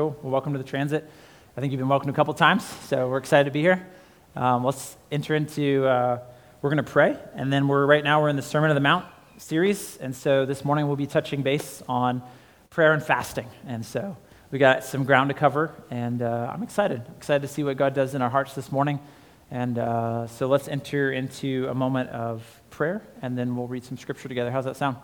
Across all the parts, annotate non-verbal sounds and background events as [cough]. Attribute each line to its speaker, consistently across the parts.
Speaker 1: Cool. Well, welcome to the transit. I think you've been welcomed a couple times, so we're excited to be here. Um, let's enter into, uh, we're going to pray, and then we're right now we're in the Sermon of the Mount series, and so this morning we'll be touching base on prayer and fasting. And so we got some ground to cover, and uh, I'm excited. Excited to see what God does in our hearts this morning. And uh, so let's enter into a moment of prayer, and then we'll read some scripture together. How's that sound?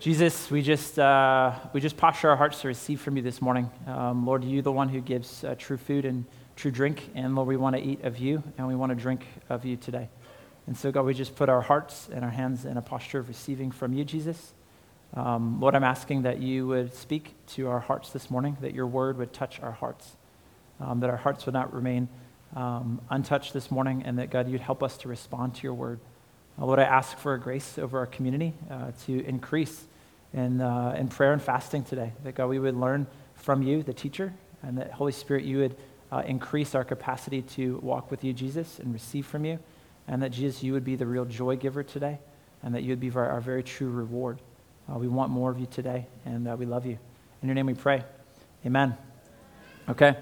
Speaker 1: Jesus, we just, uh, we just posture our hearts to receive from you this morning. Um, Lord, you the one who gives uh, true food and true drink. And Lord, we want to eat of you and we want to drink of you today. And so, God, we just put our hearts and our hands in a posture of receiving from you, Jesus. Um, Lord, I'm asking that you would speak to our hearts this morning, that your word would touch our hearts, um, that our hearts would not remain um, untouched this morning, and that, God, you'd help us to respond to your word. Uh, Lord, I ask for a grace over our community uh, to increase in, uh, in prayer and fasting today. That God, we would learn from you, the teacher, and that Holy Spirit, you would uh, increase our capacity to walk with you, Jesus, and receive from you. And that, Jesus, you would be the real joy giver today, and that you would be our, our very true reward. Uh, we want more of you today, and uh, we love you. In your name we pray. Amen. Okay.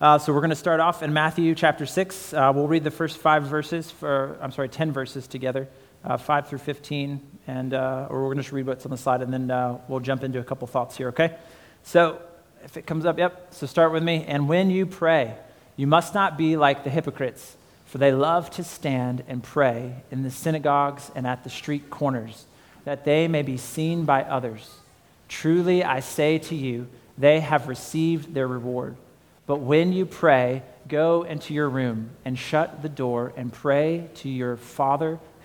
Speaker 1: Uh, so we're going to start off in Matthew chapter 6. Uh, we'll read the first five verses, for, I'm sorry, 10 verses together, uh, 5 through 15 and uh, or we're going to just read what's on the slide, and then uh, we'll jump into a couple thoughts here, okay? So if it comes up, yep, so start with me. And when you pray, you must not be like the hypocrites, for they love to stand and pray in the synagogues and at the street corners, that they may be seen by others. Truly, I say to you, they have received their reward. But when you pray, go into your room and shut the door and pray to your Father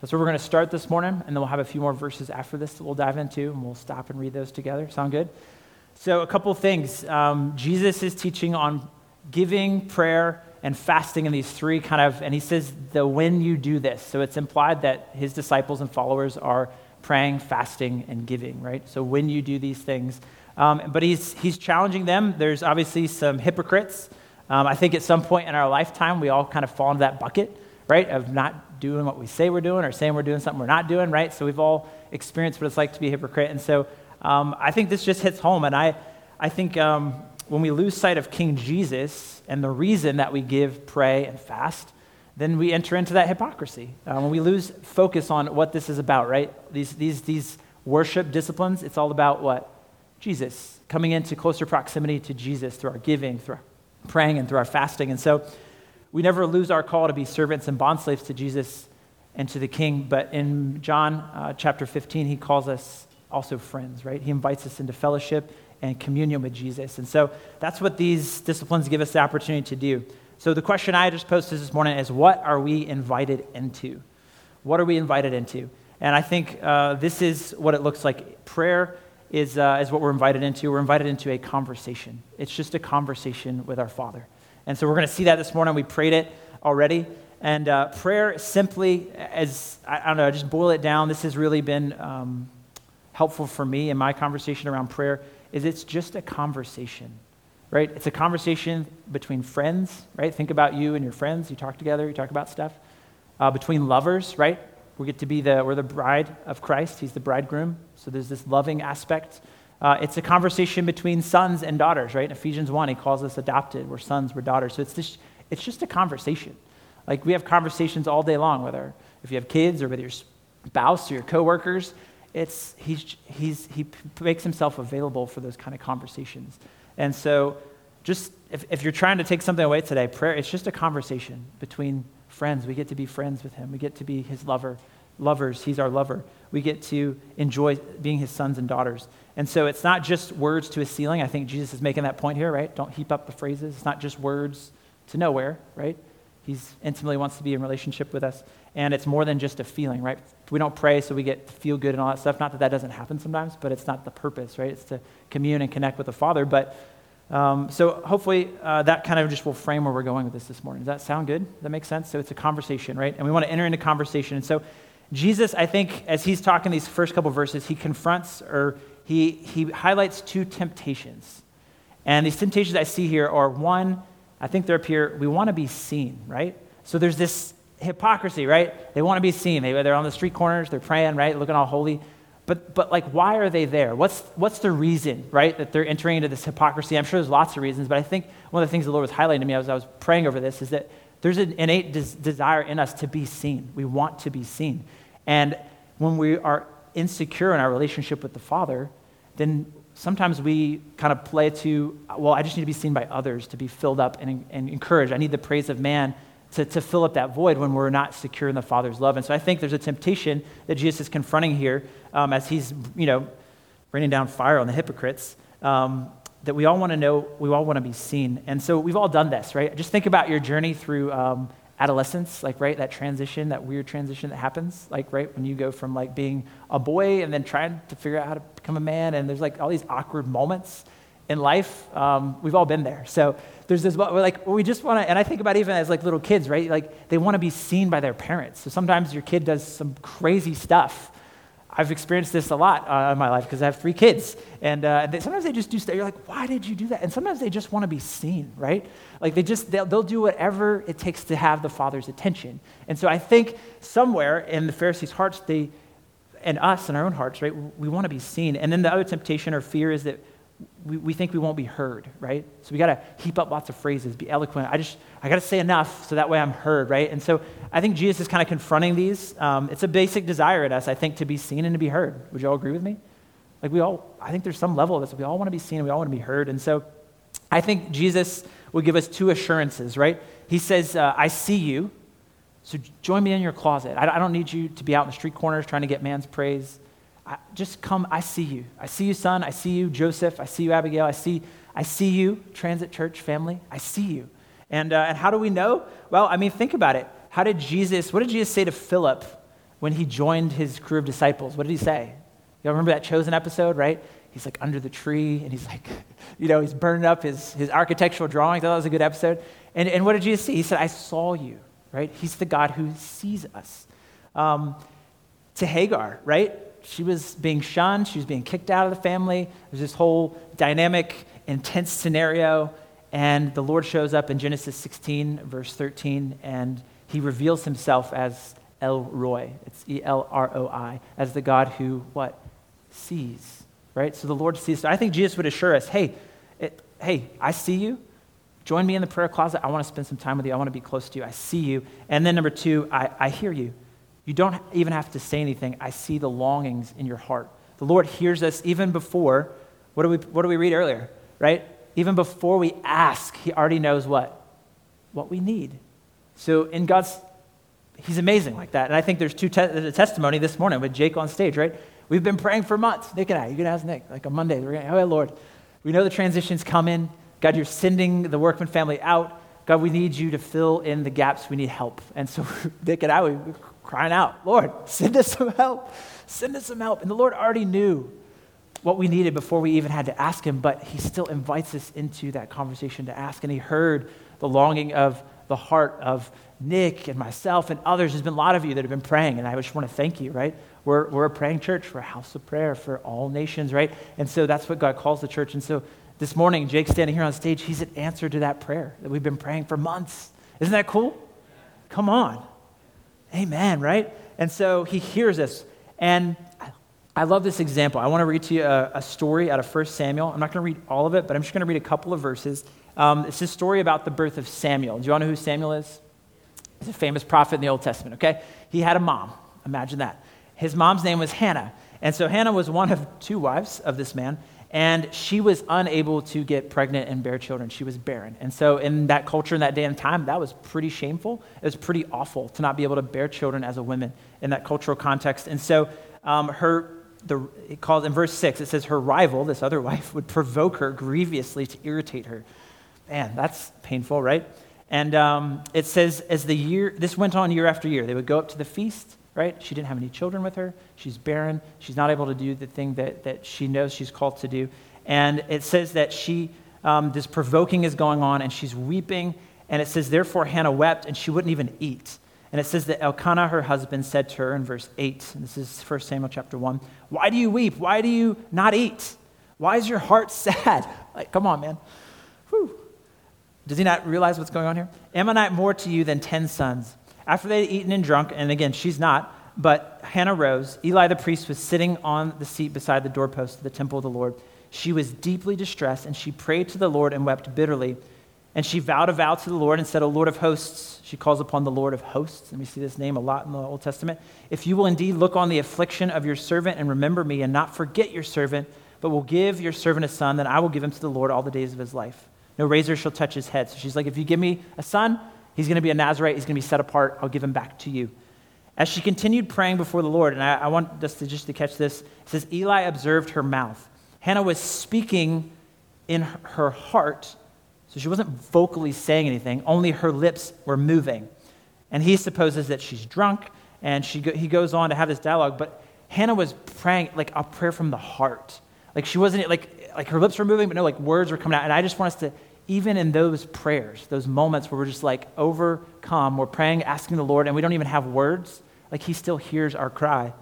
Speaker 1: That's where we're going to start this morning, and then we'll have a few more verses after this that we'll dive into, and we'll stop and read those together. Sound good? So, a couple things. Um, Jesus is teaching on giving, prayer, and fasting in these three kind of, and he says the when you do this. So, it's implied that his disciples and followers are praying, fasting, and giving, right? So, when you do these things. Um, but he's, he's challenging them. There's obviously some hypocrites. Um, I think at some point in our lifetime, we all kind of fall into that bucket, right, of not doing what we say we're doing or saying we're doing something we're not doing, right? So we've all experienced what it's like to be a hypocrite. And so um, I think this just hits home. And I, I think um, when we lose sight of King Jesus and the reason that we give, pray, and fast, then we enter into that hypocrisy. Uh, when we lose focus on what this is about, right? These, these, these worship disciplines, it's all about what? Jesus. Coming into closer proximity to Jesus through our giving, through our praying, and through our fasting. And so we never lose our call to be servants and bondslaves to Jesus and to the King. But in John uh, chapter 15, he calls us also friends, right? He invites us into fellowship and communion with Jesus. And so that's what these disciplines give us the opportunity to do. So the question I just posted this morning is what are we invited into? What are we invited into? And I think uh, this is what it looks like. Prayer is, uh, is what we're invited into. We're invited into a conversation. It's just a conversation with our Father. And so we're going to see that this morning. We prayed it already. And uh, prayer simply, as I, I, don't know, I just boil it down. This has really been um, helpful for me in my conversation around prayer. Is it's just a conversation, right? It's a conversation between friends, right? Think about you and your friends. You talk together. You talk about stuff. Uh, between lovers, right? We get to be the we're the bride of Christ. He's the bridegroom. So there's this loving aspect. Uh, it's a conversation between sons and daughters, right? In Ephesians 1, he calls us adopted. We're sons, we're daughters. So it's, this, it's just a conversation. Like we have conversations all day long, whether if you have kids or with your spouse or your coworkers, it's, he's, he's, he makes himself available for those kind of conversations. And so just if, if you're trying to take something away today, prayer, it's just a conversation between friends. We get to be friends with him. We get to be his lover, lovers. He's our lover. We get to enjoy being his sons and daughters. And so it's not just words to a ceiling. I think Jesus is making that point here, right? Don't heap up the phrases. It's not just words to nowhere, right? He's intimately wants to be in relationship with us. And it's more than just a feeling, right? We don't pray so we get to feel good and all that stuff. Not that that doesn't happen sometimes, but it's not the purpose, right? It's to commune and connect with the Father. But um, so hopefully uh, that kind of just will frame where we're going with this this morning. Does that sound good? Does that make sense? So it's a conversation, right? And we want to enter into conversation. And so Jesus, I think, as he's talking these first couple verses, he confronts or he, he highlights two temptations. And these temptations I see here are one, I think they're up here, we want to be seen, right? So there's this hypocrisy, right? They want to be seen. They, they're on the street corners, they're praying, right? Looking all holy. But, but like, why are they there? What's, what's the reason, right, that they're entering into this hypocrisy? I'm sure there's lots of reasons, but I think one of the things the Lord was highlighting to me as I was praying over this is that there's an innate des- desire in us to be seen. We want to be seen. And when we are insecure in our relationship with the Father, then sometimes we kind of play to, well, I just need to be seen by others to be filled up and, and encouraged. I need the praise of man to, to fill up that void when we're not secure in the Father's love. And so I think there's a temptation that Jesus is confronting here um, as he's, you know, raining down fire on the hypocrites. Um, that we all want to know, we all want to be seen. And so we've all done this, right? Just think about your journey through um, adolescence, like, right, that transition, that weird transition that happens, like, right, when you go from like being a boy and then trying to figure out how to become a man, and there's like all these awkward moments in life. Um, we've all been there. So there's this, we're like, we just want to, and I think about even as like little kids, right? Like, they want to be seen by their parents. So sometimes your kid does some crazy stuff. I've experienced this a lot uh, in my life because I have three kids. And uh, they, sometimes they just do stuff. You're like, why did you do that? And sometimes they just want to be seen, right? Like they just, they'll, they'll do whatever it takes to have the Father's attention. And so I think somewhere in the Pharisees' hearts, they, and us in our own hearts, right, we want to be seen. And then the other temptation or fear is that we, we think we won't be heard, right? So we got to heap up lots of phrases, be eloquent. I just, I got to say enough so that way I'm heard, right? And so I think Jesus is kind of confronting these. Um, it's a basic desire in us, I think, to be seen and to be heard. Would you all agree with me? Like we all, I think there's some level of this. We all want to be seen and we all want to be heard. And so I think Jesus will give us two assurances, right? He says, uh, I see you, so join me in your closet. I, I don't need you to be out in the street corners trying to get man's praise. I, just come, I see you. I see you, son. I see you, Joseph. I see you, Abigail. I see, I see you, Transit Church family. I see you. And, uh, and how do we know? Well, I mean, think about it. How did Jesus, what did Jesus say to Philip when he joined his crew of disciples? What did he say? Y'all remember that chosen episode, right? He's like under the tree and he's like, [laughs] you know, he's burning up his, his architectural drawings. That was a good episode. And, and what did Jesus say? He said, I saw you, right? He's the God who sees us. Um, to Hagar, right? She was being shunned, she was being kicked out of the family. There's this whole dynamic, intense scenario. And the Lord shows up in Genesis 16, verse 13, and he reveals himself as El Roi. It's E L R O I, as the God who, what? Sees, right? So the Lord sees. So I think Jesus would assure us hey, it, hey, I see you. Join me in the prayer closet. I want to spend some time with you. I want to be close to you. I see you. And then number two, I, I hear you. You don't even have to say anything. I see the longings in your heart. The Lord hears us even before, what do we, what do we read earlier, right? Even before we ask, He already knows what? What we need. So in God's, He's amazing like that. And I think there's two te- a testimony this morning with Jake on stage, right? We've been praying for months. Nick and I, you can ask Nick, like on Monday, we're going, oh, Lord, we know the transition's coming. God, you're sending the workman family out. God, we need you to fill in the gaps. We need help. And so [laughs] Nick and I, we crying out, Lord, send us some help. Send us some help. And the Lord already knew what we needed before we even had to ask Him, but He still invites us into that conversation to ask. And He heard the longing of the heart of Nick and myself and others. There's been a lot of you that have been praying, and I just want to thank you, right? We're, we're a praying church. We're a house of prayer for all nations, right? And so that's what God calls the church. And so this morning, Jake's standing here on stage. He's an answer to that prayer that we've been praying for months. Isn't that cool? Come on. Amen, right? And so he hears us. And I love this example. I want to read to you a, a story out of 1 Samuel. I'm not going to read all of it, but I'm just going to read a couple of verses. Um, it's a story about the birth of Samuel. Do you all know who Samuel is? He's a famous prophet in the Old Testament, okay? He had a mom. Imagine that. His mom's name was Hannah. And so Hannah was one of two wives of this man. And she was unable to get pregnant and bear children. She was barren. And so, in that culture, in that day and time, that was pretty shameful. It was pretty awful to not be able to bear children as a woman in that cultural context. And so, um, her, the, it calls in verse 6, it says, her rival, this other wife, would provoke her grievously to irritate her. Man, that's painful, right? And um, it says, as the year, this went on year after year. They would go up to the feast right? She didn't have any children with her. She's barren. She's not able to do the thing that, that she knows she's called to do. And it says that she, um, this provoking is going on, and she's weeping. And it says, therefore, Hannah wept, and she wouldn't even eat. And it says that Elkanah, her husband, said to her in verse 8, and this is 1 Samuel chapter 1, Why do you weep? Why do you not eat? Why is your heart [laughs] sad? Like, come on, man. Whew. Does he not realize what's going on here? Am I not more to you than 10 sons? After they had eaten and drunk, and again, she's not, but Hannah rose. Eli the priest was sitting on the seat beside the doorpost of the temple of the Lord. She was deeply distressed, and she prayed to the Lord and wept bitterly. And she vowed a vow to the Lord and said, O Lord of hosts, she calls upon the Lord of hosts, and we see this name a lot in the Old Testament. If you will indeed look on the affliction of your servant and remember me, and not forget your servant, but will give your servant a son, then I will give him to the Lord all the days of his life. No razor shall touch his head. So she's like, If you give me a son, He's going to be a Nazarite. He's going to be set apart. I'll give him back to you. As she continued praying before the Lord, and I, I want us to just to catch this, it says, Eli observed her mouth. Hannah was speaking in her heart, so she wasn't vocally saying anything, only her lips were moving. And he supposes that she's drunk, and she go, he goes on to have this dialogue, but Hannah was praying like a prayer from the heart. Like she wasn't, like, like her lips were moving, but no, like words were coming out. And I just want us to even in those prayers, those moments where we're just like overcome, we're praying, asking the Lord, and we don't even have words, like He still hears our cry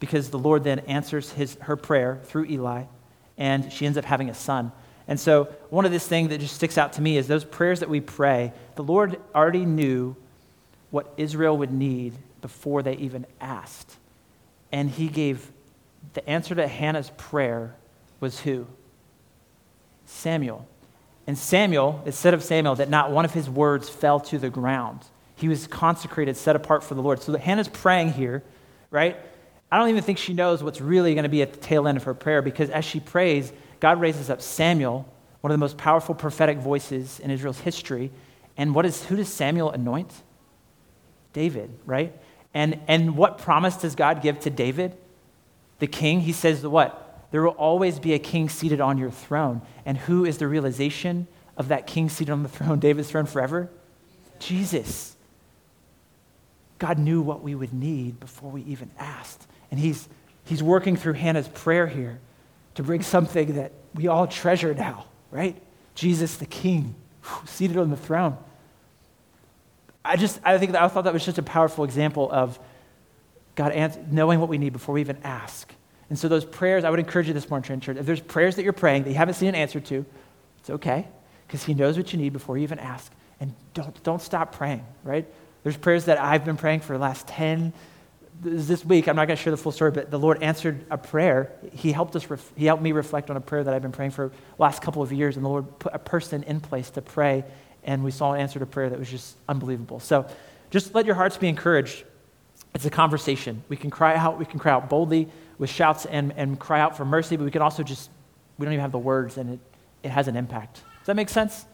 Speaker 1: because the Lord then answers his, her prayer through Eli, and she ends up having a son. And so, one of this thing that just sticks out to me is those prayers that we pray, the Lord already knew what Israel would need before they even asked. And He gave the answer to Hannah's prayer was who? Samuel. And Samuel, it said of Samuel that not one of his words fell to the ground. He was consecrated, set apart for the Lord. So Hannah's praying here, right? I don't even think she knows what's really going to be at the tail end of her prayer because as she prays, God raises up Samuel, one of the most powerful prophetic voices in Israel's history. And what is, who does Samuel anoint? David, right? And, and what promise does God give to David, the king? He says, the what? There will always be a king seated on your throne. And who is the realization of that king seated on the throne, David's throne forever? Jesus. God knew what we would need before we even asked. And he's, he's working through Hannah's prayer here to bring something that we all treasure now, right? Jesus the king, seated on the throne. I just, I think that I thought that was just a powerful example of God knowing what we need before we even ask. And so those prayers, I would encourage you this morning, Church, if there's prayers that you're praying that you haven't seen an answer to, it's okay, because he knows what you need before you even ask. And don't, don't stop praying, right? There's prayers that I've been praying for the last 10, this week, I'm not going to share the full story, but the Lord answered a prayer. He helped us, ref- he helped me reflect on a prayer that I've been praying for the last couple of years, and the Lord put a person in place to pray, and we saw an answer to prayer that was just unbelievable. So just let your hearts be encouraged. It's a conversation. We can cry out, we can cry out boldly, with shouts and, and cry out for mercy, but we can also just, we don't even have the words and it, it has an impact. Does that make sense?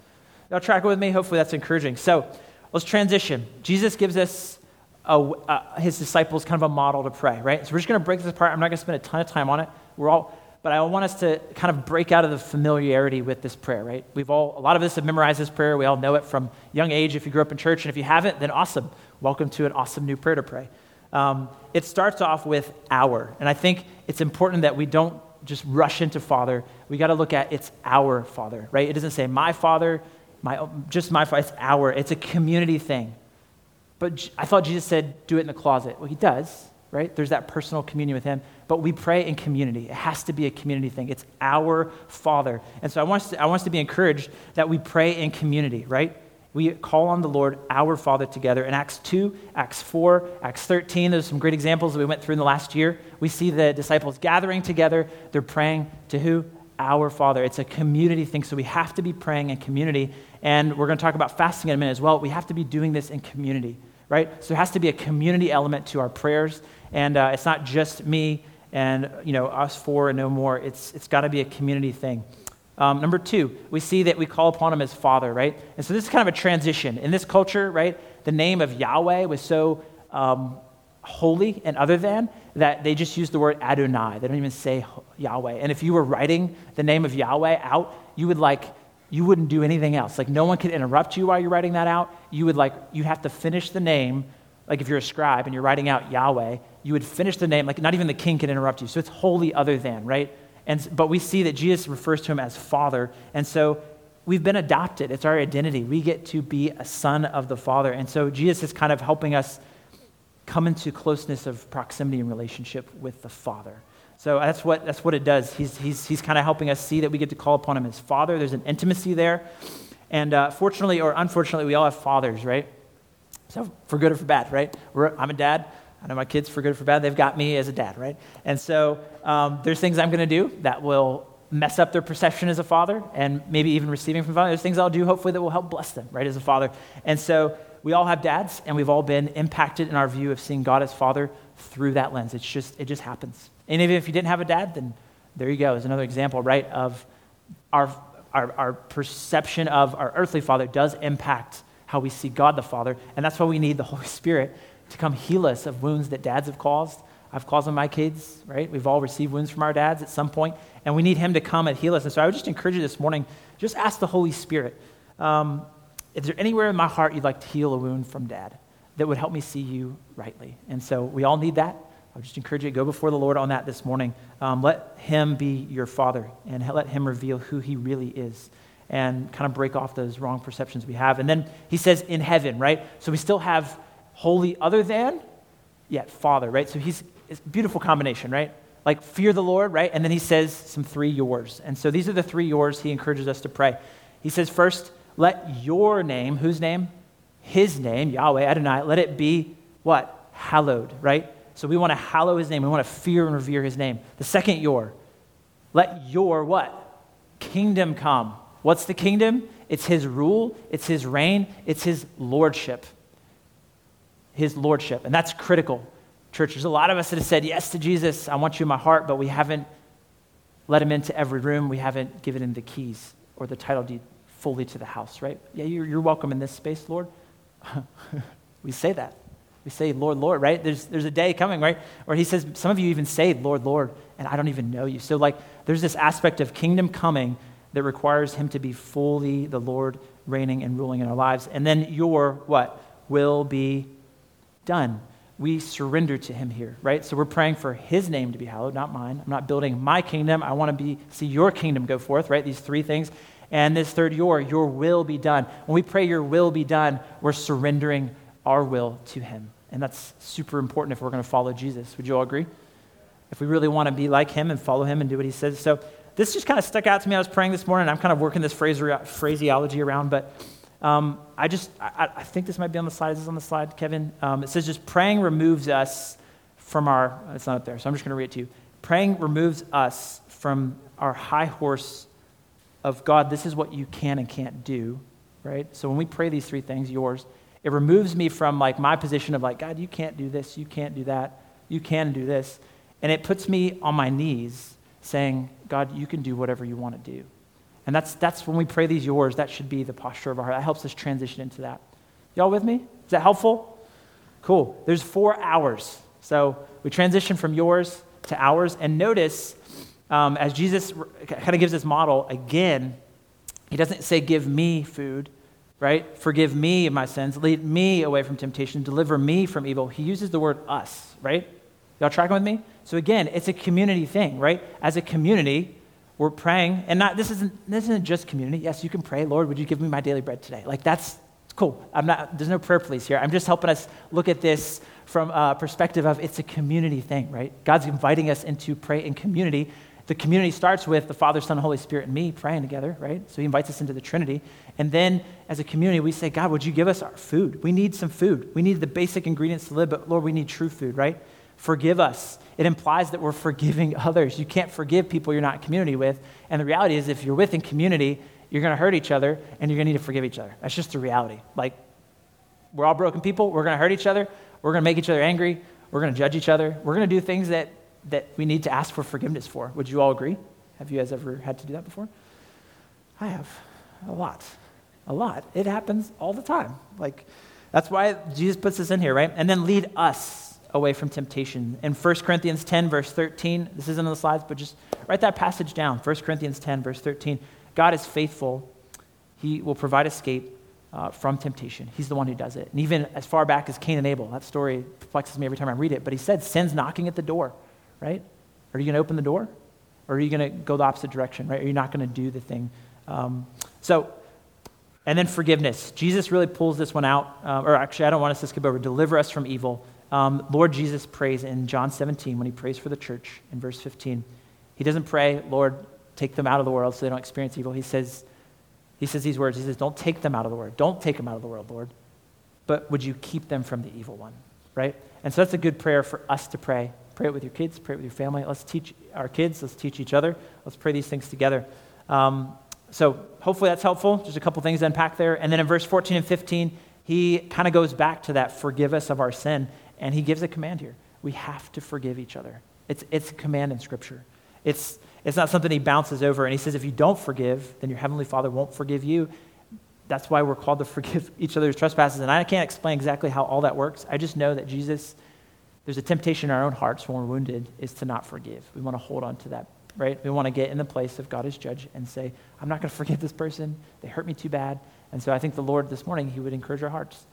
Speaker 1: Y'all track with me? Hopefully that's encouraging. So let's transition. Jesus gives us a, uh, his disciples kind of a model to pray, right? So we're just going to break this apart. I'm not going to spend a ton of time on it. We're all, but I want us to kind of break out of the familiarity with this prayer, right? We've all, a lot of us have memorized this prayer. We all know it from young age if you grew up in church. And if you haven't, then awesome. Welcome to an awesome new prayer to pray. Um, it starts off with our. And I think it's important that we don't just rush into Father. We got to look at it's our Father, right? It doesn't say my Father, my, just my Father. It's our. It's a community thing. But I thought Jesus said, do it in the closet. Well, he does, right? There's that personal communion with him. But we pray in community. It has to be a community thing. It's our Father. And so I want us to, I want us to be encouraged that we pray in community, right? We call on the Lord, our Father, together. In Acts 2, Acts 4, Acts 13, there's some great examples that we went through in the last year. We see the disciples gathering together. They're praying to who? Our Father. It's a community thing, so we have to be praying in community. And we're going to talk about fasting in a minute as well. We have to be doing this in community, right? So there has to be a community element to our prayers. And uh, it's not just me and you know us four and no more. It's it's got to be a community thing. Um, number two, we see that we call upon him as Father, right? And so this is kind of a transition in this culture, right? The name of Yahweh was so um, holy and other than that they just use the word Adonai. They don't even say Yahweh. And if you were writing the name of Yahweh out, you would like you wouldn't do anything else. Like no one could interrupt you while you're writing that out. You would like you have to finish the name. Like if you're a scribe and you're writing out Yahweh, you would finish the name. Like not even the king can interrupt you. So it's holy other than, right? And but we see that Jesus refers to him as Father, and so we've been adopted. It's our identity. We get to be a son of the Father, and so Jesus is kind of helping us come into closeness of proximity and relationship with the Father. So that's what, that's what it does. He's, he's, he's kind of helping us see that we get to call upon him as Father. There's an intimacy there. And uh, fortunately or unfortunately, we all have fathers, right? So for good or for bad, right? We're, I'm a dad. I know my kids, for good or for bad, they've got me as a dad, right? And so um, there's things I'm going to do that will mess up their perception as a father and maybe even receiving from father. There's things I'll do, hopefully, that will help bless them, right, as a father. And so we all have dads, and we've all been impacted in our view of seeing God as father through that lens. It's just, it just happens. And even if you didn't have a dad, then there you go. Is another example, right, of our, our, our perception of our earthly father does impact how we see God the Father. And that's why we need the Holy Spirit to come heal us of wounds that dads have caused. I've caused them my kids, right? We've all received wounds from our dads at some point, and we need him to come and heal us. And so I would just encourage you this morning, just ask the Holy Spirit, um, is there anywhere in my heart you'd like to heal a wound from dad that would help me see you rightly? And so we all need that. I would just encourage you to go before the Lord on that this morning. Um, let Him be your Father and let Him reveal who He really is and kind of break off those wrong perceptions we have. And then He says, in heaven, right? So we still have holy other than, yet Father, right? So He's it's a beautiful combination, right? Like fear the Lord, right? And then He says some three yours. And so these are the three yours He encourages us to pray. He says, first, let your name, whose name? His name, Yahweh, Adonai, let it be what? Hallowed, right? So we want to hallow his name. We want to fear and revere his name. The second your, let your what? Kingdom come. What's the kingdom? It's his rule, it's his reign, it's his lordship. His lordship. And that's critical. Church, there's a lot of us that have said yes to Jesus. I want you in my heart, but we haven't let him into every room. We haven't given him the keys or the title deed fully to the house, right? Yeah, you're, you're welcome in this space, Lord. [laughs] we say that. We say, Lord, Lord, right? There's, there's a day coming, right? Where he says, some of you even say, Lord, Lord, and I don't even know you. So, like, there's this aspect of kingdom coming that requires him to be fully the Lord reigning and ruling in our lives. And then your, what? Will be done. We surrender to him here, right? So we're praying for his name to be hallowed, not mine. I'm not building my kingdom. I want to be see your kingdom go forth, right? These three things. And this third, your, your will be done. When we pray your will be done, we're surrendering our will to Him. And that's super important if we're going to follow Jesus. Would you all agree? If we really want to be like Him and follow Him and do what He says. So this just kind of stuck out to me. I was praying this morning. I'm kind of working this phrase, phraseology around, but um, I just, I, I, think this might be on the slide. Is this on the slide, Kevin? Um, it says just praying removes us from our, it's not up there, so I'm just going to read it to you. Praying removes us from our high horse of God, this is what you can and can't do, right? So when we pray these three things, yours, it removes me from like my position of like, God, you can't do this, you can't do that, you can do this. And it puts me on my knees saying, God, you can do whatever you want to do. And that's, that's when we pray these yours, that should be the posture of our heart. That helps us transition into that. Y'all with me? Is that helpful? Cool. There's four ours. So we transition from yours to ours. And notice, um, as Jesus kind of gives this model again, he doesn't say, Give me food right? Forgive me my sins, lead me away from temptation, deliver me from evil. He uses the word us, right? Y'all tracking with me? So again, it's a community thing, right? As a community, we're praying, and not this isn't this isn't just community. Yes, you can pray, Lord, would you give me my daily bread today? Like that's cool. I'm not there's no prayer please here. I'm just helping us look at this from a perspective of it's a community thing, right? God's inviting us into pray in community the community starts with the Father, Son, Holy Spirit, and me praying together, right? So he invites us into the Trinity. And then as a community, we say, God, would you give us our food? We need some food. We need the basic ingredients to live, but Lord, we need true food, right? Forgive us. It implies that we're forgiving [laughs] others. You can't forgive people you're not in community with. And the reality is, if you're with in community, you're going to hurt each other and you're going to need to forgive each other. That's just the reality. Like, we're all broken people. We're going to hurt each other. We're going to make each other angry. We're going to judge each other. We're going to do things that that we need to ask for forgiveness for. Would you all agree? Have you guys ever had to do that before? I have a lot. A lot. It happens all the time. Like, that's why Jesus puts this in here, right? And then lead us away from temptation. In 1 Corinthians 10, verse 13, this isn't on the slides, but just write that passage down. 1 Corinthians 10, verse 13. God is faithful, He will provide escape. Uh, from temptation. He's the one who does it. And even as far back as Cain and Abel, that story perplexes me every time I read it. But he said, Sin's knocking at the door, right? Are you going to open the door? Or are you going to go the opposite direction, right? Are you not going to do the thing? Um, so and then forgiveness. Jesus really pulls this one out, uh, or actually, I don't want us to skip over. Deliver us from evil. Um, Lord Jesus prays in John 17 when he prays for the church in verse 15. He doesn't pray, Lord, take them out of the world so they don't experience evil. He says, he says these words. He says, Don't take them out of the world. Don't take them out of the world, Lord. But would you keep them from the evil one? Right? And so that's a good prayer for us to pray. Pray it with your kids, pray it with your family. Let's teach our kids, let's teach each other. Let's pray these things together. Um, so hopefully that's helpful. Just a couple things to unpack there. And then in verse 14 and 15, he kind of goes back to that forgive us of our sin, and he gives a command here. We have to forgive each other. It's, it's a command in Scripture. It's, it's not something he bounces over, and he says, if you don't forgive, then your heavenly Father won't forgive you. That's why we're called to forgive [laughs] each other's trespasses. And I can't explain exactly how all that works. I just know that Jesus, there's a temptation in our own hearts when we're wounded, is to not forgive. We want to hold on to that right? We want to get in the place of God as judge and say, I'm not going [laughs] to forgive this person. They hurt me too bad. And so I think the Lord this morning, He would encourage our hearts.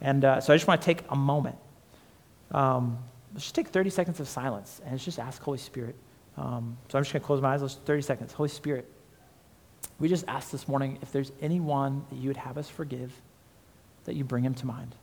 Speaker 1: And uh, so I just want to take a moment. Um, let's just take 30 seconds of silence and let's just ask Holy Spirit. Um, so I'm just going to close my eyes. Let's 30 seconds. Holy Spirit, we just ask this morning if there's anyone that you would have us forgive, that you bring him to mind.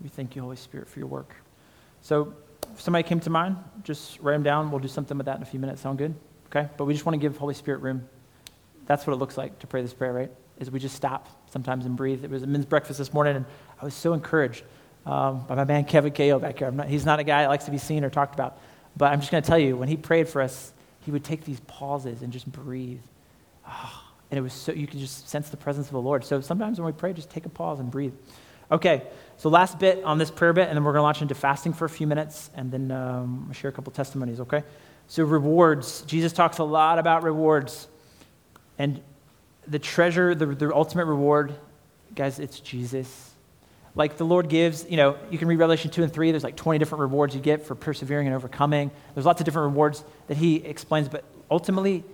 Speaker 1: We thank you, Holy Spirit, for your work. So, if somebody came to mind, just write them down. We'll do something with that in a few minutes. Sound good? Okay? But we just want to give Holy Spirit room. That's what it looks like to pray this prayer, right? Is we just stop sometimes and breathe. It was a men's breakfast this morning, and I was so encouraged um, by my man Kevin Ko back here. Not, he's not a guy that likes to be seen or talked about. But I'm just going to tell you, when he prayed for us, he would take these pauses and just breathe. Oh, and it was so, you could just sense the presence of the Lord. So sometimes when we pray, just take a pause and breathe. Okay, so last bit on this prayer bit, and then we're going to launch into fasting for a few minutes, and then um, share a couple testimonies, okay? So, rewards. Jesus talks a lot about rewards. And the treasure, the, the ultimate reward, guys, it's Jesus. Like the Lord gives, you know, you can read Revelation 2 and 3, there's like 20 different rewards you get for persevering and overcoming. There's lots of different rewards that He explains, but ultimately,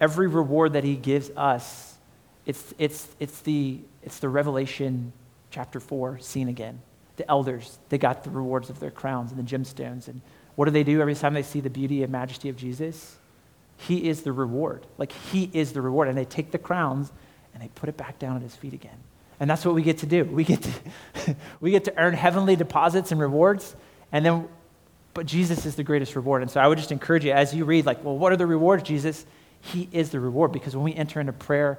Speaker 1: every reward that He gives us, it's, it's, it's, the, it's the revelation chapter 4 seen again. The elders, they got the rewards of their crowns and the gemstones. And what do they do every time they see the beauty and majesty of Jesus? He is the reward. Like, He is the reward. And they take the crowns and they put it back down at His feet again. And that's what we get to do. We get to, [laughs] we get to earn heavenly deposits and rewards. And then, but Jesus is the greatest reward. And so I would just encourage you as you read, like, well, what are the rewards, Jesus? He is the reward because when we enter into prayer,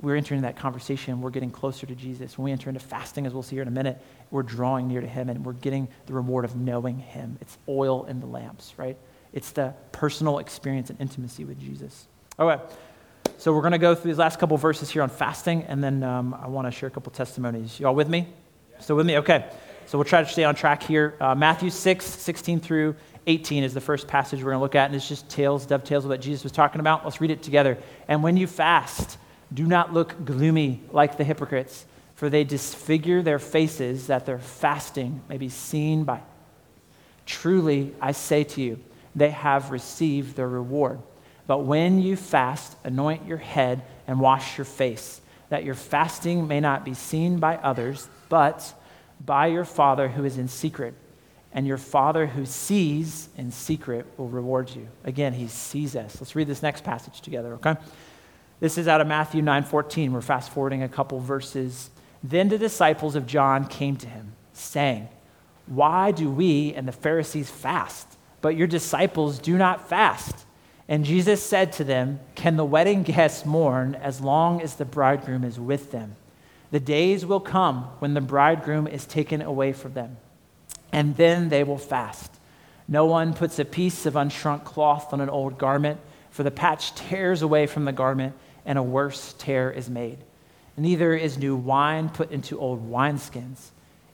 Speaker 1: we're entering that conversation, we're getting closer to Jesus. When we enter into fasting, as we'll see here in a minute, we're drawing near to Him and we're getting the reward of knowing Him. It's oil in the lamps, right? It's the personal experience and intimacy with Jesus. Okay, so we're going to go through these last couple verses here on fasting, and then um, I want to share a couple testimonies. You all with me? Still with me? Okay. So we'll try to stay on track here. Uh, Matthew 6, 16 through 18 is the first passage we're going to look at, and it's just tails, dovetails with what Jesus was talking about. Let's read it together. And when you fast, do not look gloomy like the hypocrites, for they disfigure their faces that their fasting may be seen by. Truly, I say to you, they have received their reward. But when you fast, anoint your head and wash your face, that your fasting may not be seen by others, but by your Father who is in secret. And your Father who sees in secret will reward you. Again, he sees us. Let's read this next passage together, okay? This is out of Matthew 9:14. We're fast forwarding a couple verses. Then the disciples of John came to him, saying, "Why do we and the Pharisees fast, but your disciples do not fast?" And Jesus said to them, "Can the wedding [laughs] guests mourn as long as the bridegroom is with them? The days will come when the bridegroom is taken away from them, and then they will fast. No one puts a piece of unshrunk cloth on an old garment, for the patch tears away from the garment, and a worse tear is made. Neither is new wine put into old wineskins.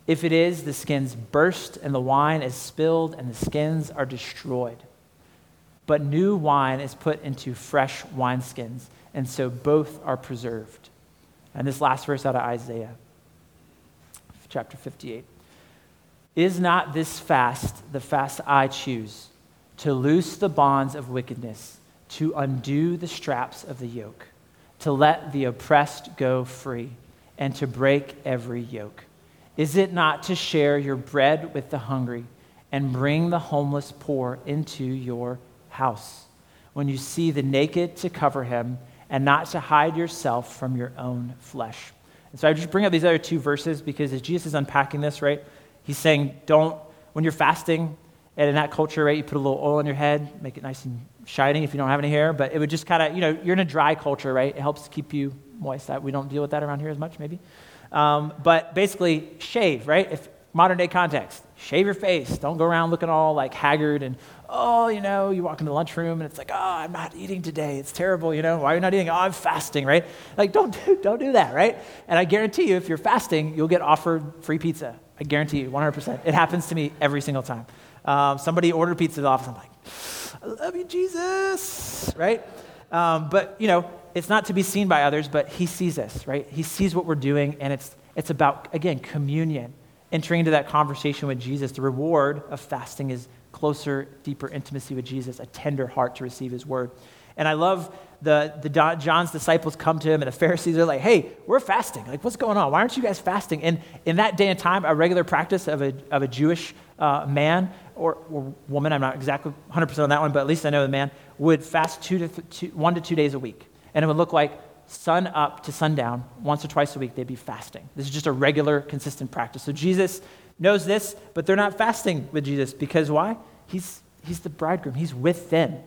Speaker 1: If it is, the skins burst, and the wine is spilled, and the skins are destroyed. But new wine is put into fresh wineskins, and so both are preserved. And this last verse out of Isaiah, chapter 58. Is not this fast the fast I choose, to loose the bonds of wickedness, to undo the straps of the yoke, to let the oppressed go free, and to break every yoke? Is it not to share your bread with the hungry and bring the homeless poor into your house? When you see the naked, to cover him, and not to hide yourself from your own flesh. And so I just bring up these other two verses because as Jesus is unpacking this, right, he's saying, don't, when you're fasting, and in that culture, right, you put a little oil on your head, make it nice and shining if you don't have any hair, but it would just kind of, you know, you're in a dry culture, right? It helps keep you moist. We don't deal with that around here as much, maybe. Um, but basically, shave, right? If modern day context, shave your face. Don't go around looking all like haggard and, oh, you know, you walk into the lunchroom and it's like, oh, I'm not eating today. It's terrible, you know. Why are you not eating? Oh, I'm fasting, right? Like, don't do, don't do that, right? And I guarantee you, if you're fasting, you'll get offered free pizza. I guarantee you, 100%. It happens to me every single time. Um, somebody ordered pizza at the office. I'm like, I love you, Jesus, right? Um, but, you know, it's not to be seen by others, but he sees us, right? He sees what we're doing, and it's, it's about, again, communion, entering into that conversation with Jesus. The reward of fasting is closer, deeper intimacy with Jesus, a tender heart to receive his word. And I love the, the John's disciples come to him, and the Pharisees are like, hey, we're fasting. Like, what's going on? Why aren't you guys fasting? And in that day and time, a regular practice of a, of a Jewish uh, man or, or, woman, I'm not exactly 100% on that one, but at least I know the man, would fast two to th- two, one to two days a week. And it would look like sun up to sundown, once or twice a week, they'd be fasting. This is just a regular, consistent practice. So Jesus knows this, but they're not fasting with Jesus because why? He's, he's the bridegroom, he's with them.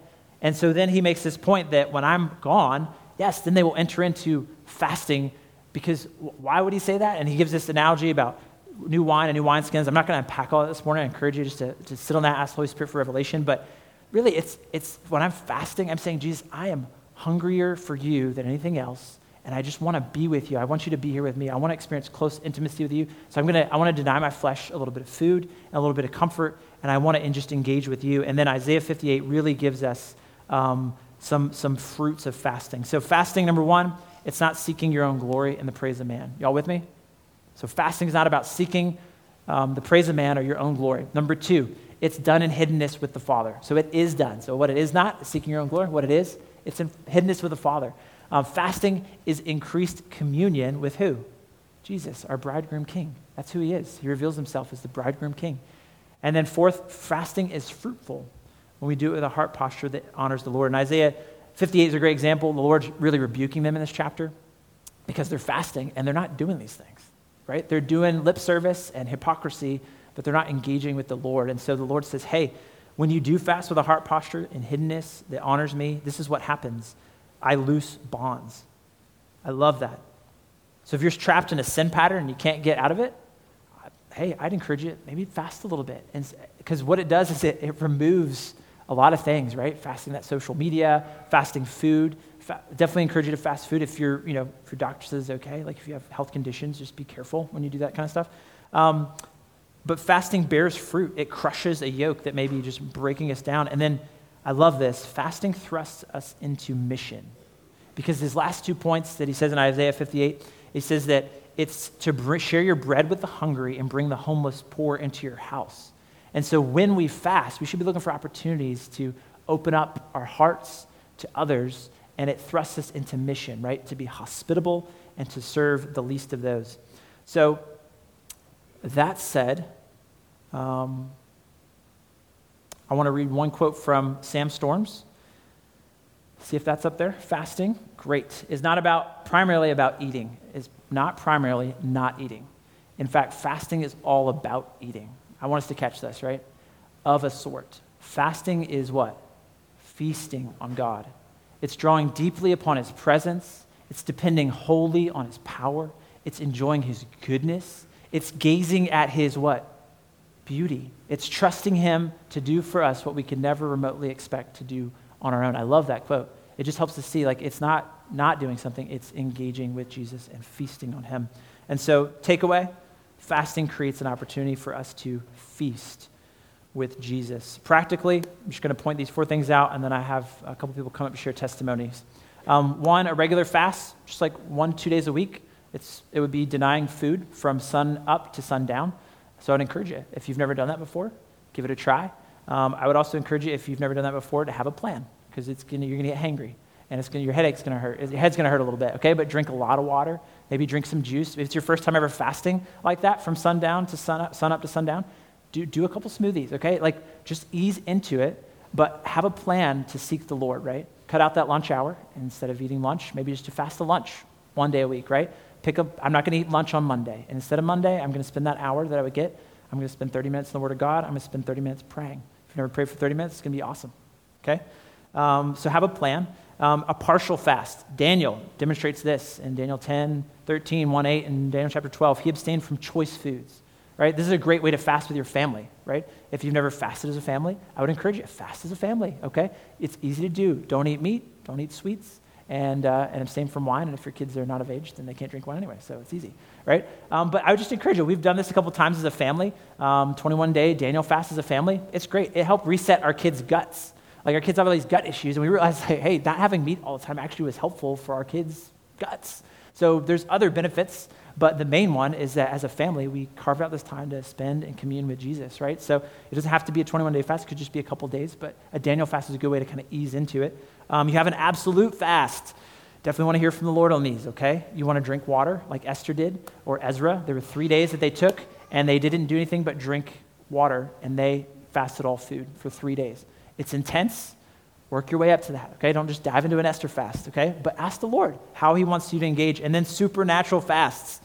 Speaker 1: And so then he makes this point that when I'm gone, yes, then they will enter into fasting because why would he say that? And he gives this analogy about new wine and new wineskins. I'm not going to unpack all that this morning. I encourage you just to, to sit on that, ask the Holy Spirit for revelation. But really, it's, it's when I'm fasting, I'm saying, Jesus, I am hungrier for you than anything else. And I just want to be with you. I want you to be here with me. I want to experience close intimacy with you. So I'm to, I want to deny my flesh a little bit of food and a little bit of comfort. And I want to just engage with you. And then Isaiah 58 really gives us um, some, some fruits of fasting. So, fasting, number one, it's not seeking your own glory and the praise of man. Y'all with me? So, fasting is not about seeking um, the praise of man or your own glory. Number two, it's done in hiddenness with the Father. So, it is done. So, what it is not is seeking your own glory. What it is, it's in hiddenness with the Father. Um, fasting is increased communion with who? Jesus, our bridegroom king. That's who he is. He reveals himself as the bridegroom king. And then, fourth, fasting is fruitful when we do it with a heart posture that honors the Lord. And Isaiah 58 is a great example. The Lord's really rebuking them in this chapter because they're fasting and they're not doing these things, right? They're doing lip service and hypocrisy, but they're not engaging with the Lord. And so the Lord says, hey, when you do fast with a heart posture and hiddenness that honors me, this is what happens. I loose bonds. I love that. So if you're trapped in a sin pattern and you can't get out of it, hey, I'd encourage you maybe fast a little bit. Because what it does is it, it removes a lot of things, right? Fasting that social media, fasting food. Fa- definitely encourage you to fast food if your, you know, if your doctor says okay. Like if you have health conditions, just be careful when you do that kind of stuff. Um, but fasting bears fruit. It crushes a yoke that may be just breaking us down. And then I love this fasting thrusts us into mission. Because his last two points that he says in Isaiah 58, he says that it's to share your bread with the hungry and bring the homeless poor into your house. And so when we fast, we should be looking for opportunities to open up our hearts to others, and it thrusts us into mission, right? To be hospitable and to serve the least of those. So, that said, um, I want to read one quote from Sam Storms. See if that's up there. Fasting, great, is not about primarily about eating. Is not primarily not eating. In fact, fasting is all about eating. I want us to catch this, right? Of a sort. Fasting is what? Feasting on God. It's drawing deeply upon his presence. It's depending wholly on his power. It's enjoying his goodness. It's gazing at his what? Beauty. It's trusting him to do for us what we could never remotely expect to do on our own. I love that quote. It just helps to see like it's not not doing something, it's engaging with Jesus and feasting on him. And so, takeaway, fasting creates an opportunity for us to feast with Jesus. Practically, I'm just going to point these four things out, and then I have a couple people come up and share testimonies. Um, one, a regular fast, just like one, two days a week. It's, it would be denying food from sun up to sundown. So I'd encourage you, if you've never done that before, give it a try. Um, I would also encourage you, if you've never done that before, to have a plan, because you're going to get hangry, and it's gonna, your headache's going to hurt. Your head's going to hurt a little bit, okay? But drink a lot of water. Maybe drink some juice. If it's your first time ever fasting like that, from sundown to sun up, sun up to sundown, do, do a couple smoothies, okay? Like, just ease into it, but have a plan to seek the Lord, right? Cut out that lunch hour instead of eating lunch. Maybe just to fast a lunch one day a week, right? Pick up, I'm not going to eat lunch on Monday. And instead of Monday, I'm going to spend that hour that I would get, I'm going to spend 30 minutes in the Word of God. I'm going to spend 30 minutes praying. If you've never prayed for 30 minutes, it's going to be awesome, okay? Um, so have a plan. Um, a partial fast. Daniel demonstrates this in Daniel 10, 13, 1, 8, and Daniel chapter 12. He abstained from choice foods right? This is a great way to fast with your family, right? If you've never fasted as a family, I would encourage you, fast as a family, okay? It's easy to do. Don't eat meat, don't eat sweets, and, uh, and abstain from wine. And if your kids are not of age, then they can't drink wine anyway, so it's easy, right? Um, but I would just encourage you. We've done this a couple times as a family. Um, 21 day Daniel fast as a family. It's great. It helped reset our kids' guts. Like our kids have all these gut issues, and we realized, hey, not having meat all the time actually was helpful for our kids' guts. So there's other benefits but the main one is that as a family, we carve out this time to spend and commune with Jesus, right? So it doesn't have to be a 21 day fast, it could just be a couple days, but a Daniel fast is a good way to kind of ease into it. Um, you have an absolute fast. Definitely want to hear from the Lord on these, okay? You want to drink water like Esther did or Ezra. There were three days that they took, and they didn't do anything but drink water, and they fasted all food for three days. It's intense. Work your way up to that, okay? Don't just dive into an Esther fast, okay? But ask the Lord how he wants you to engage. And then supernatural fasts.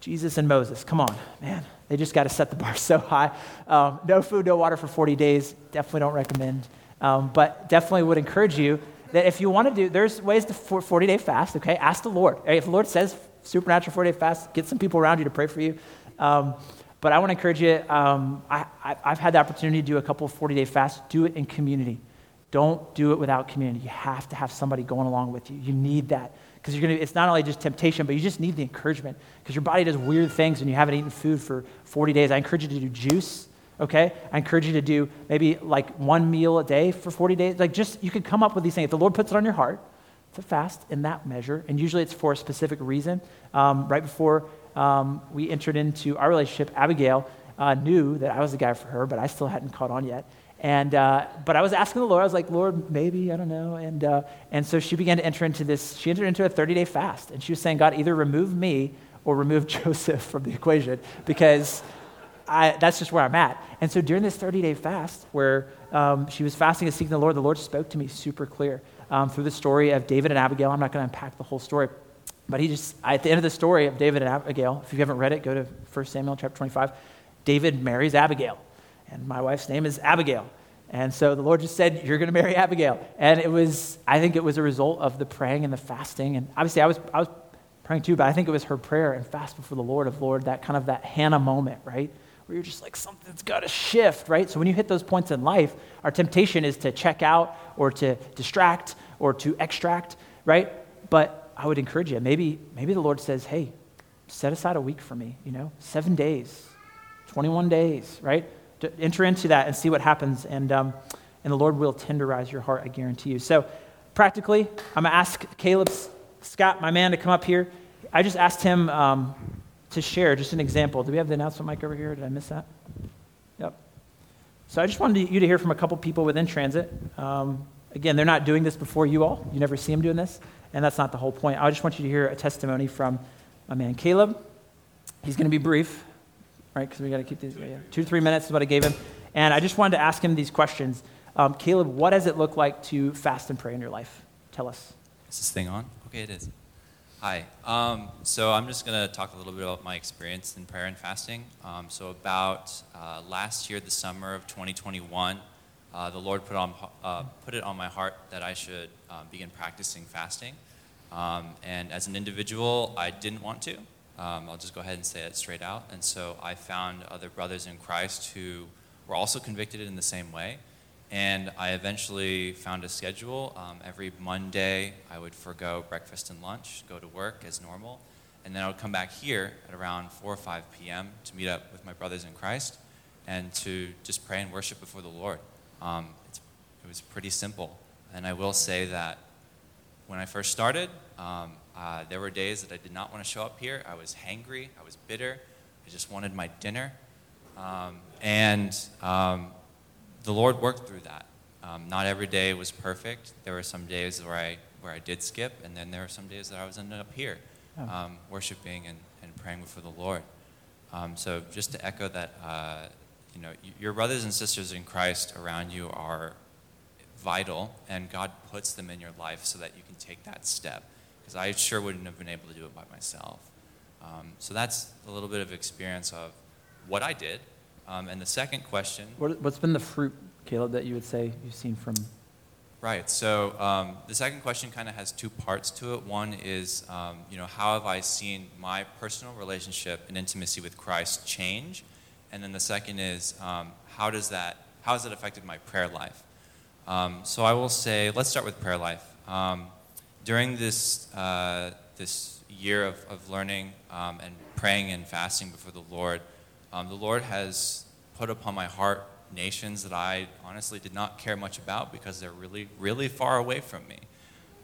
Speaker 1: Jesus and Moses, come on, man. They just got to set the bar [laughs] so high. Um, no food, no water for 40 days. Definitely don't recommend. Um, but definitely would encourage you that if you want to do, there's ways to 40 day fast, okay? Ask the Lord. If the Lord says supernatural 40 day fast, get some people around you to pray for you. Um, but I want to encourage you. Um, I, have had the opportunity to do a couple of 40 day fasts. Do it in community. Don't do it without community. You have to have somebody going along with you. You need that because you're to it's not only just temptation but you just need the encouragement because your body does weird things when you haven't eaten food for 40 days i encourage you to do juice okay i encourage you to do maybe like one meal a day for 40 days like just you could come up with these things if the lord puts it on your heart to fast in that measure and usually it's for a specific reason um, right before um, we entered into our relationship abigail uh, knew that i was the guy for her but i still hadn't caught on yet and, uh, but I was asking the Lord, I was like, Lord, maybe, I don't know. And, uh, and so she began to enter into this, she entered into a 30 day fast. And she was saying, God, either remove me or remove [laughs] Joseph from the equation because I, that's just where I'm at. And so during this 30 day fast, where um, she was fasting and seeking the Lord, the Lord spoke to me super clear um, through the story of David and Abigail. I'm not going to unpack the whole story. But he just, at the end of the story of David and Abigail, if you haven't read it, go to 1 Samuel chapter 25. David marries Abigail and my wife's name is Abigail. And so the Lord just said, You're going to marry Abigail. And it was, I think it was a result of the praying and the fasting. And obviously, I was, I was praying too, but I think it was her prayer and fast before the Lord of Lord, that kind of that Hannah moment, right? Where you're just like, something's got to shift, right? So when you hit those points in life, our temptation is to check out or to distract or to extract, right? But I would encourage you, maybe, maybe the Lord says, Hey, set aside a week for me, you know, seven days, 21 days, right? to enter into that and see what happens. And, um, and the Lord will tenderize your heart, I guarantee you. So, practically, I'm going to ask Caleb Scott, my man, to come up here. I just asked him um, to share just an example. Do we have the announcement mic over here? Did I miss that? Yep. So, I just wanted you to hear from a couple people within transit. Um, again, they're not doing this before you all. You never see them doing this. And that's not the whole point. I just want you to hear a testimony from my man Caleb. He's going to be brief right? Because we got to keep these. Yeah, Two to three minutes is what I gave him. And I just wanted to ask him these questions. Um, Caleb, what does it look like to fast and pray in your life? Tell us.
Speaker 2: Is this thing on? Okay, it is. Hi. Um, so I'm just going to talk a little bit about my experience in prayer and fasting. Um, so about uh, last year, the summer of 2021, uh, the Lord put, on, uh, put it on my heart that I should uh, begin practicing fasting. Um, and as an individual, I didn't want to. Um, I'll just go ahead and say it straight out. And so I found other brothers in Christ who were also convicted in the same way. And I eventually found a schedule. Um, every Monday, I would forego breakfast and lunch, go to work as normal. And then I would come back here at around 4 or 5 p.m. to meet up with my brothers in Christ and to just pray and worship before the Lord. Um, it was pretty simple. And I will say that when I first started, um, uh, there were days that I did not want to show up here. I was hangry, I was bitter, I just wanted my dinner. Um, and um, the Lord worked through that. Um, not every day was perfect. There were some days where I, where I did skip, and then there were some days that I was ended up here. Um, worshiping and, and praying before the Lord. Um, so just to echo that, uh, you know, your brothers and sisters in Christ around you are vital, and God puts them in your life so that you can take that step. Because I sure wouldn't have been able to do it by myself. Um, so that's a little bit of experience of what I did. Um, and the second question.
Speaker 1: What, has been the fruit, Caleb, that you would say you've seen from?
Speaker 2: Right. So um, the second question kind of has two parts to it. One is, um, you know, how have I seen my personal relationship and intimacy with Christ change? And then the second is, um, how does that, how has it affected my prayer life? Um, so I will say, let's start with prayer life. Um, during this, uh, this year of, of learning um, and praying and fasting before the Lord, um, the Lord has put upon my heart nations that I honestly did not care much about because they're really, really far away from me.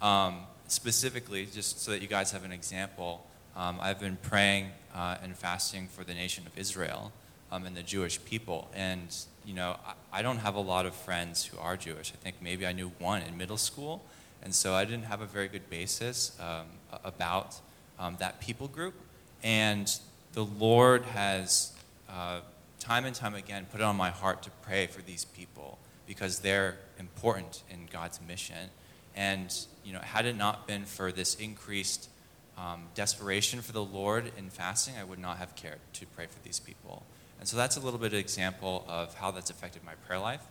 Speaker 2: Um, specifically, just so that you guys have an example, um, I've been praying uh, and fasting for the nation of Israel and the Jewish people. And you know, I, I don't have a lot of friends who are Jewish. I think maybe I knew one in middle school, and so I didn't have a very good basis um, about um, that people group. And the Lord has, uh, time and time again, put it on my heart to pray for these people because they're important in God's mission. And, you know, had it not been for this increased um, desperation for the Lord in fasting, I would not have cared to pray for these people. And so that's a little bit of example of how that's affected my prayer life.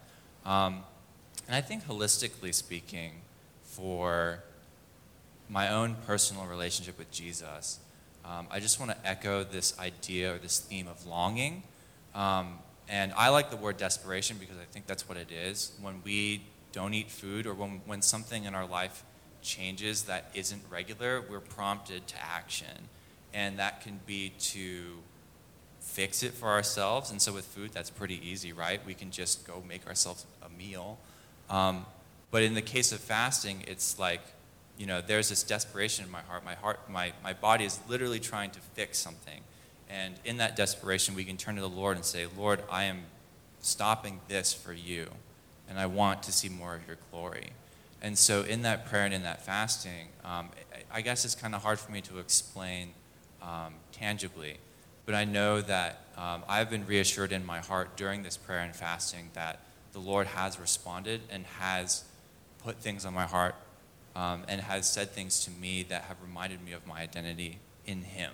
Speaker 2: Um, and I think holistically speaking, for my own personal relationship with Jesus, um, I just want to echo this idea or this theme of longing. Um, and I like the word desperation because I think that's what it is. When we don't eat food or when, when something in our life changes that isn't regular, we're prompted to action. And that can be to fix it for ourselves. And so with food, that's pretty easy, right? We can just go make ourselves a meal. Um, but in the case of fasting, it's like, you know, there's this desperation in my heart. My heart, my, my body is literally trying to fix something. And in that desperation, we can turn to the Lord and say, Lord, I am stopping this for you, and I want to see more of your glory. And so, in that prayer and in that fasting, um, I guess it's kind of hard for me to explain um, tangibly but I know that um, I've been reassured in my heart during this prayer and fasting that the Lord has responded and has put things on my heart um, and has said things to me that have reminded me of my identity in Him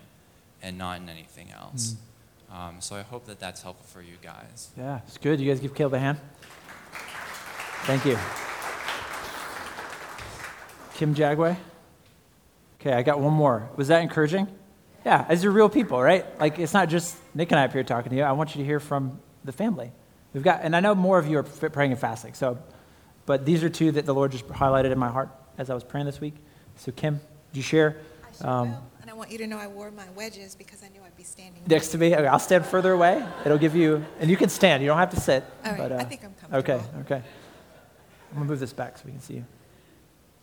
Speaker 2: and not in anything else. Mm. Um, so I hope that that's helpful for you guys.
Speaker 1: Yeah, it's good. You guys give Caleb a hand. Thank you. Kim Jagway. Okay, I got one more. Was that encouraging? Yeah, as you're real people, right? Like it's not just Nick and I up here talking to you. I want you to hear from the family. We've got, and I know more of you are praying and fasting. So, but these are two that the Lord just highlighted in my heart as I was praying this week. So, Kim, do you share?
Speaker 3: I sure um. And I want you to know I wore my wedges because I knew I'd be standing
Speaker 1: next to me. Okay, I'll stand further away. It'll give you, and you can stand. You don't have to sit.
Speaker 3: All right. But, uh, I think I'm comfortable.
Speaker 1: Okay. Okay. I'm gonna move this back so we can see you.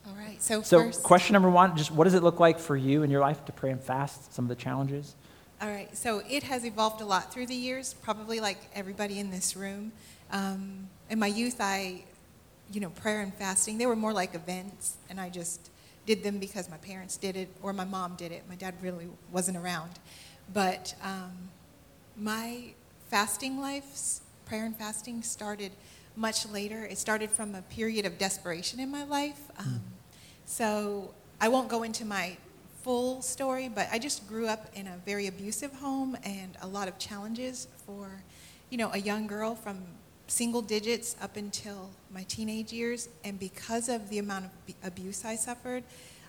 Speaker 3: All right. So,
Speaker 1: so
Speaker 3: first,
Speaker 1: question number one, just what does it look like for you in your life to pray and fast? Some of the challenges.
Speaker 3: All right. So it has evolved a lot through the years, probably like everybody in this room. Um, in my youth, I, you know, prayer and fasting, they were more like events, and I just did them because my parents did it or my mom did it. My dad really wasn't around. But um, my fasting life, prayer and fasting, started much later. It started from a period of desperation in my life. Hmm. Um, so I won't go into my full story, but I just grew up in a very abusive home and a lot of challenges for, you know, a young girl from single digits up until my teenage years. And because of the amount of abuse I suffered,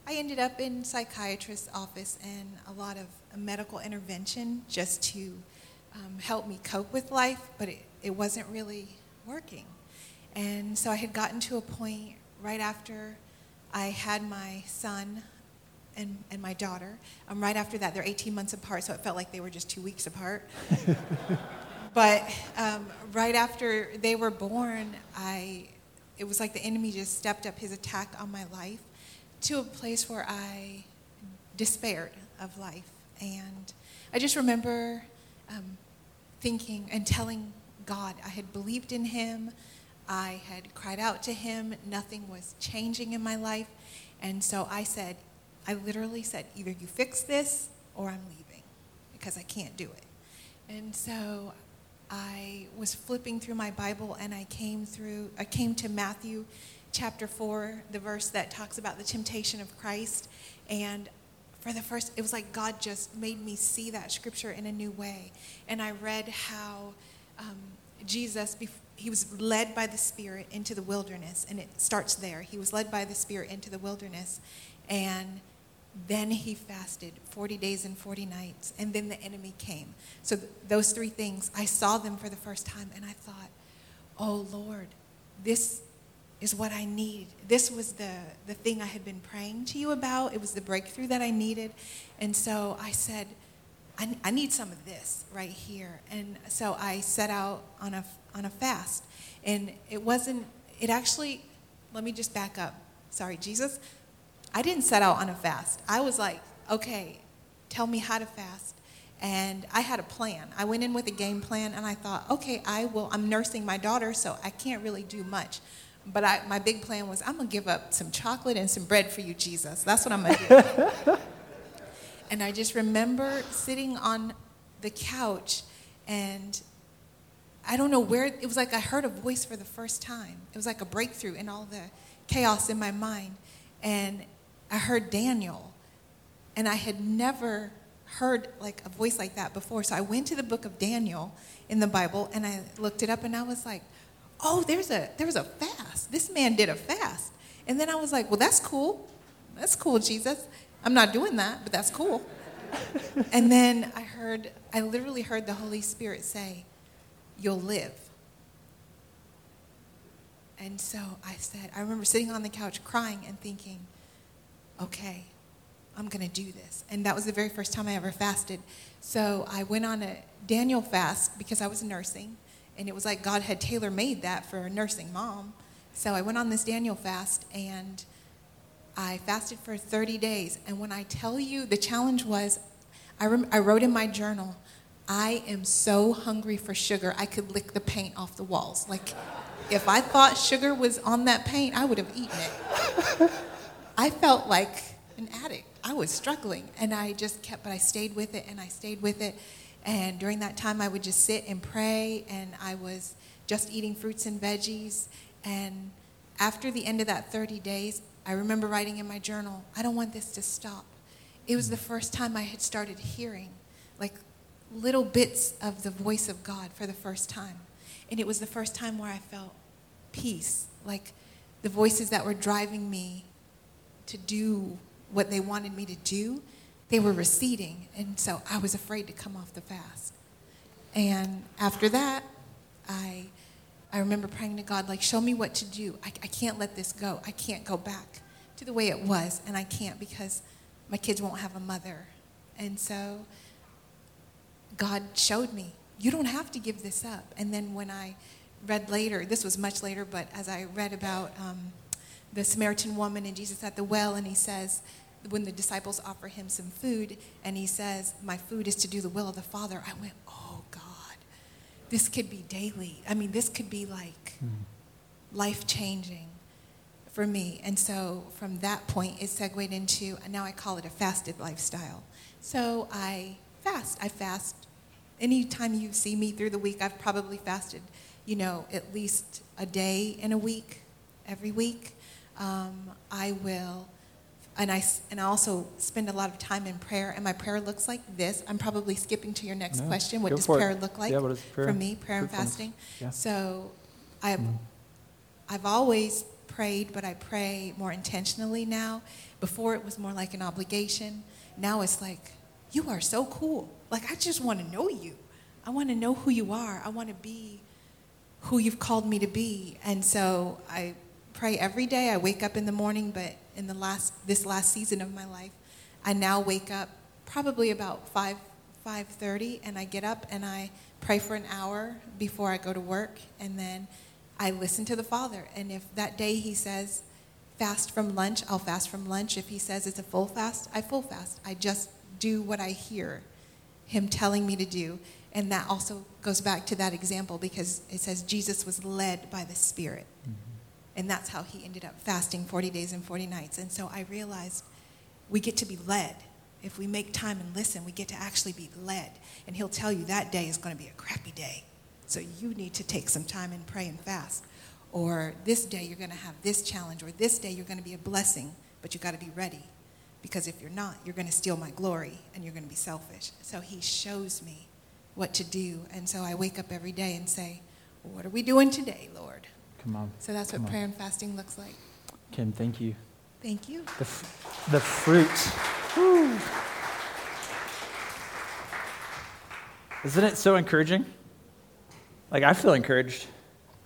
Speaker 3: I ended up in psychiatrist's office and a lot of medical intervention just to um, help me cope with life, but it, it wasn't really working. And so I had gotten to a point right after I had my son and, and my daughter. Um, right after that, they're 18 months apart, so it felt like they were just two weeks apart. [laughs] but um, right after they were born, I, it was like the enemy just stepped up his attack on my life to a place where I despaired of life. And I just remember um, thinking and telling God I had believed in Him. I had cried out to Him. Nothing was changing in my life. And so I said, I literally said, either you fix this or I'm leaving because I can't do it. And so I was flipping through my Bible and I came through, I came to Matthew chapter 4, the verse that talks about the temptation of Christ. And for the first, it was like God just made me see that scripture in a new way. And I read how um, Jesus, he was led by the Spirit into the wilderness, and it starts there. He was led by the Spirit into the wilderness, and then he fasted 40 days and 40 nights, and then the enemy came. So th- those three things, I saw them for the first time, and I thought, oh Lord, this is what I need. This was the, the thing I had been praying to you about. It was the breakthrough that I needed. And so I said, I, I need some of this right here. And so I set out on a, on a fast. And it wasn't, it actually, let me just back up. Sorry, Jesus. I didn't set out on a fast. I was like, okay, tell me how to fast. And I had a plan. I went in with a game plan and I thought, okay, I will, I'm nursing my daughter, so I can't really do much. But I, my big plan was, I'm going to give up some chocolate and some bread for you, Jesus. That's what I'm going to do. [laughs] and I just remember sitting on the couch and I don't know where, it was like I heard a voice for the first time. It was like a breakthrough in all the chaos in my mind. And I heard Daniel. And I had never heard like a voice like that before. So I went to the book of Daniel in the Bible and I looked it up and I was like, oh, there's a there's a fast. This man did a fast. And then I was like, well, that's cool. That's cool, Jesus. I'm not doing that, but that's cool. and then I heard, I literally heard the Holy Spirit say, You'll live. And so I said, I remember sitting on the couch crying and thinking, okay, I'm going to do this. And that was the very first time I ever fasted. So I went on a Daniel fast because I was nursing. And it was like God had tailor made that for a nursing mom. So I went on this Daniel fast and I fasted for 30 days. And when I tell you, the challenge was I, rem- I wrote in my journal, I am so hungry for sugar, I could lick the paint off the walls. Like, if I thought sugar was on that paint, I would have eaten it. I felt like an addict. I was struggling. And I just kept, but I stayed with it and I stayed with it. And during that time, I would just sit and pray, and I was just eating fruits and veggies. And after the end of that 30 days, I remember writing in my journal, I don't want this to stop. It was the mm. first time I had started hearing, like little bits of the voice of God for the first time. And it was the first time where I felt peace, like the voices that were driving me to do what they wanted me to do they were receding. And so I was afraid to come off the fast. And after that, I, I remember praying to God, like, show me what to do. I, I can't let this go. I can't go back to the way it was. And I can't because my kids won't have a mother. And so God showed me, you don't have to give this up. And then when I read later, this was much later, but as I read about um, the Samaritan woman and Jesus at the well, and he says, when the disciples offer him some food and he says, My food is to do the will of the Father, I went, this could be daily. I mean, this could be like mm. life changing for me. And so from that point, it segued into and now I call it a fasted lifestyle. So I fast. I fast. Anytime you see me through the week, I've probably fasted, you know, at least a day in a week, every week. Um, I will and I, and I also spend a lot of time in prayer, and my prayer looks like this. I'm probably skipping to your next no, question. What does prayer it. look like
Speaker 1: yeah, prayer?
Speaker 3: for me? Prayer and fasting. Yeah. So I've, mm. I've always prayed, but I pray more intentionally now. Before it was more like an obligation. Now it's like, you are so cool. Like, I just want to know you. I want to know who you are. I want to be who you've called me to be. And so I pray every day. I wake up in the morning, but in the last this last season of my life, I now wake up probably about 5 5:30 and I get up and I pray for an hour before I go to work and then I listen to the Father. And if that day he says fast from lunch, I'll fast from lunch. If he says it's a full fast, I full fast. I just do what I hear him telling me to do. And that also goes back to that example because it says Jesus was led by the Spirit. And that's how he ended up fasting 40 days and 40 nights. And so I realized we get to be led. If we make time and listen, we get to actually be led. And he'll tell you that day is going to be a crappy day. So you need to take some time and pray and fast. Or this day you're going to have this challenge, or this day you're going to be a blessing, but you got to be ready. Because if you're not, you're going to steal my glory and you're going to be selfish. So he shows me what to do. And so I wake up every day and say, What are we doing today, Lord?
Speaker 1: Come on.
Speaker 3: So that's what prayer and fasting looks like.
Speaker 1: Kim, thank you.
Speaker 3: Thank you.
Speaker 1: The, f- the fruit. Woo. Isn't it so encouraging? Like, I feel encouraged.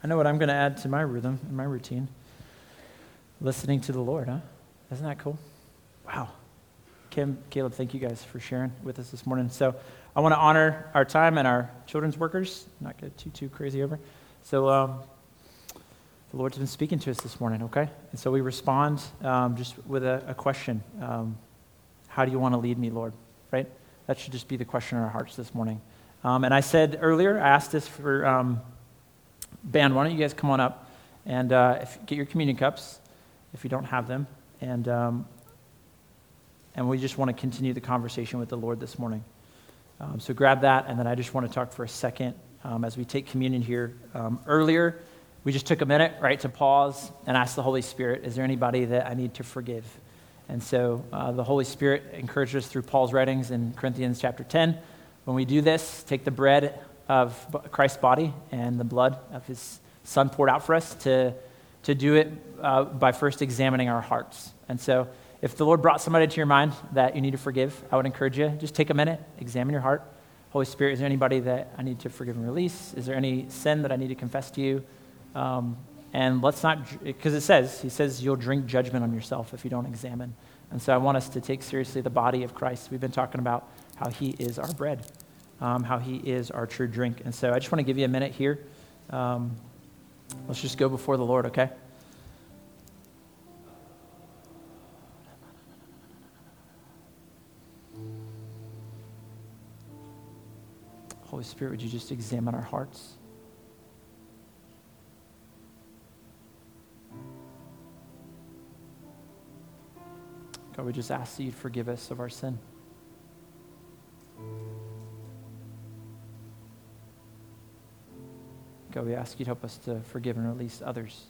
Speaker 1: I know what I'm going to add to my rhythm and my routine. Listening to the Lord, huh? Isn't that cool? Wow. Kim, Caleb, thank you guys for sharing with us this morning. So, I want to honor our time and our children's workers, not get too, too crazy over. So, um, the Lord's been speaking to us this morning, okay? And so we respond um, just with a, a question um, How do you want to lead me, Lord? Right? That should just be the question in our hearts this morning. Um, and I said earlier, I asked this for um, band, why don't you guys come on up and uh, if, get your communion cups if you don't have them. And, um, and we just want to continue the conversation with the Lord this morning. Um, so grab that, and then I just want to talk for a second as we take communion here. earlier, we just took a minute, right, to pause and ask the Holy Spirit, is there anybody that I need to forgive? And so uh, the Holy Spirit encouraged us through Paul's writings in Corinthians chapter 10. When we do this, take the bread of Christ's body and the blood of his son poured out for us to, to do it uh, by first examining our hearts. And so if the Lord brought somebody to your mind that you need to forgive, I would encourage you, just take a minute, examine your heart. Holy Spirit, is there anybody that I need to forgive and release? Is there any sin that I need to confess to you? Um, and let's not, because it says, he says, you'll drink judgment on yourself if you don't examine. And so I want us to take seriously the body of Christ. We've been talking about how he is our bread, um, how he is our true drink. And so I just want to give you a minute here. Um, let's just go before the Lord, okay? Holy Spirit, would you just examine our hearts? God, we just ask that you'd forgive us of our sin. God, we ask you to help us to forgive and release others.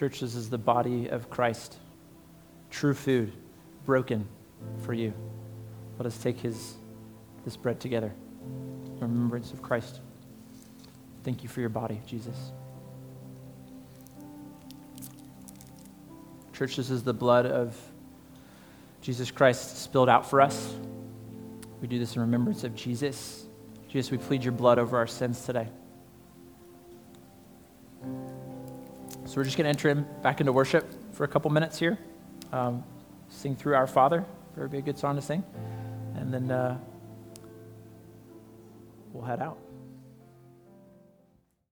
Speaker 1: Church, this is the body of Christ, true food, broken for you. Let us take his, this bread together in remembrance of Christ. Thank you for your body, Jesus. Church, this is the blood of Jesus Christ spilled out for us. We do this in remembrance of Jesus. Jesus, we plead your blood over our sins today. So we're just going to enter him back into worship for a couple minutes here. Um, sing through Our Father. Very be a good song to sing. And then uh, we'll head out.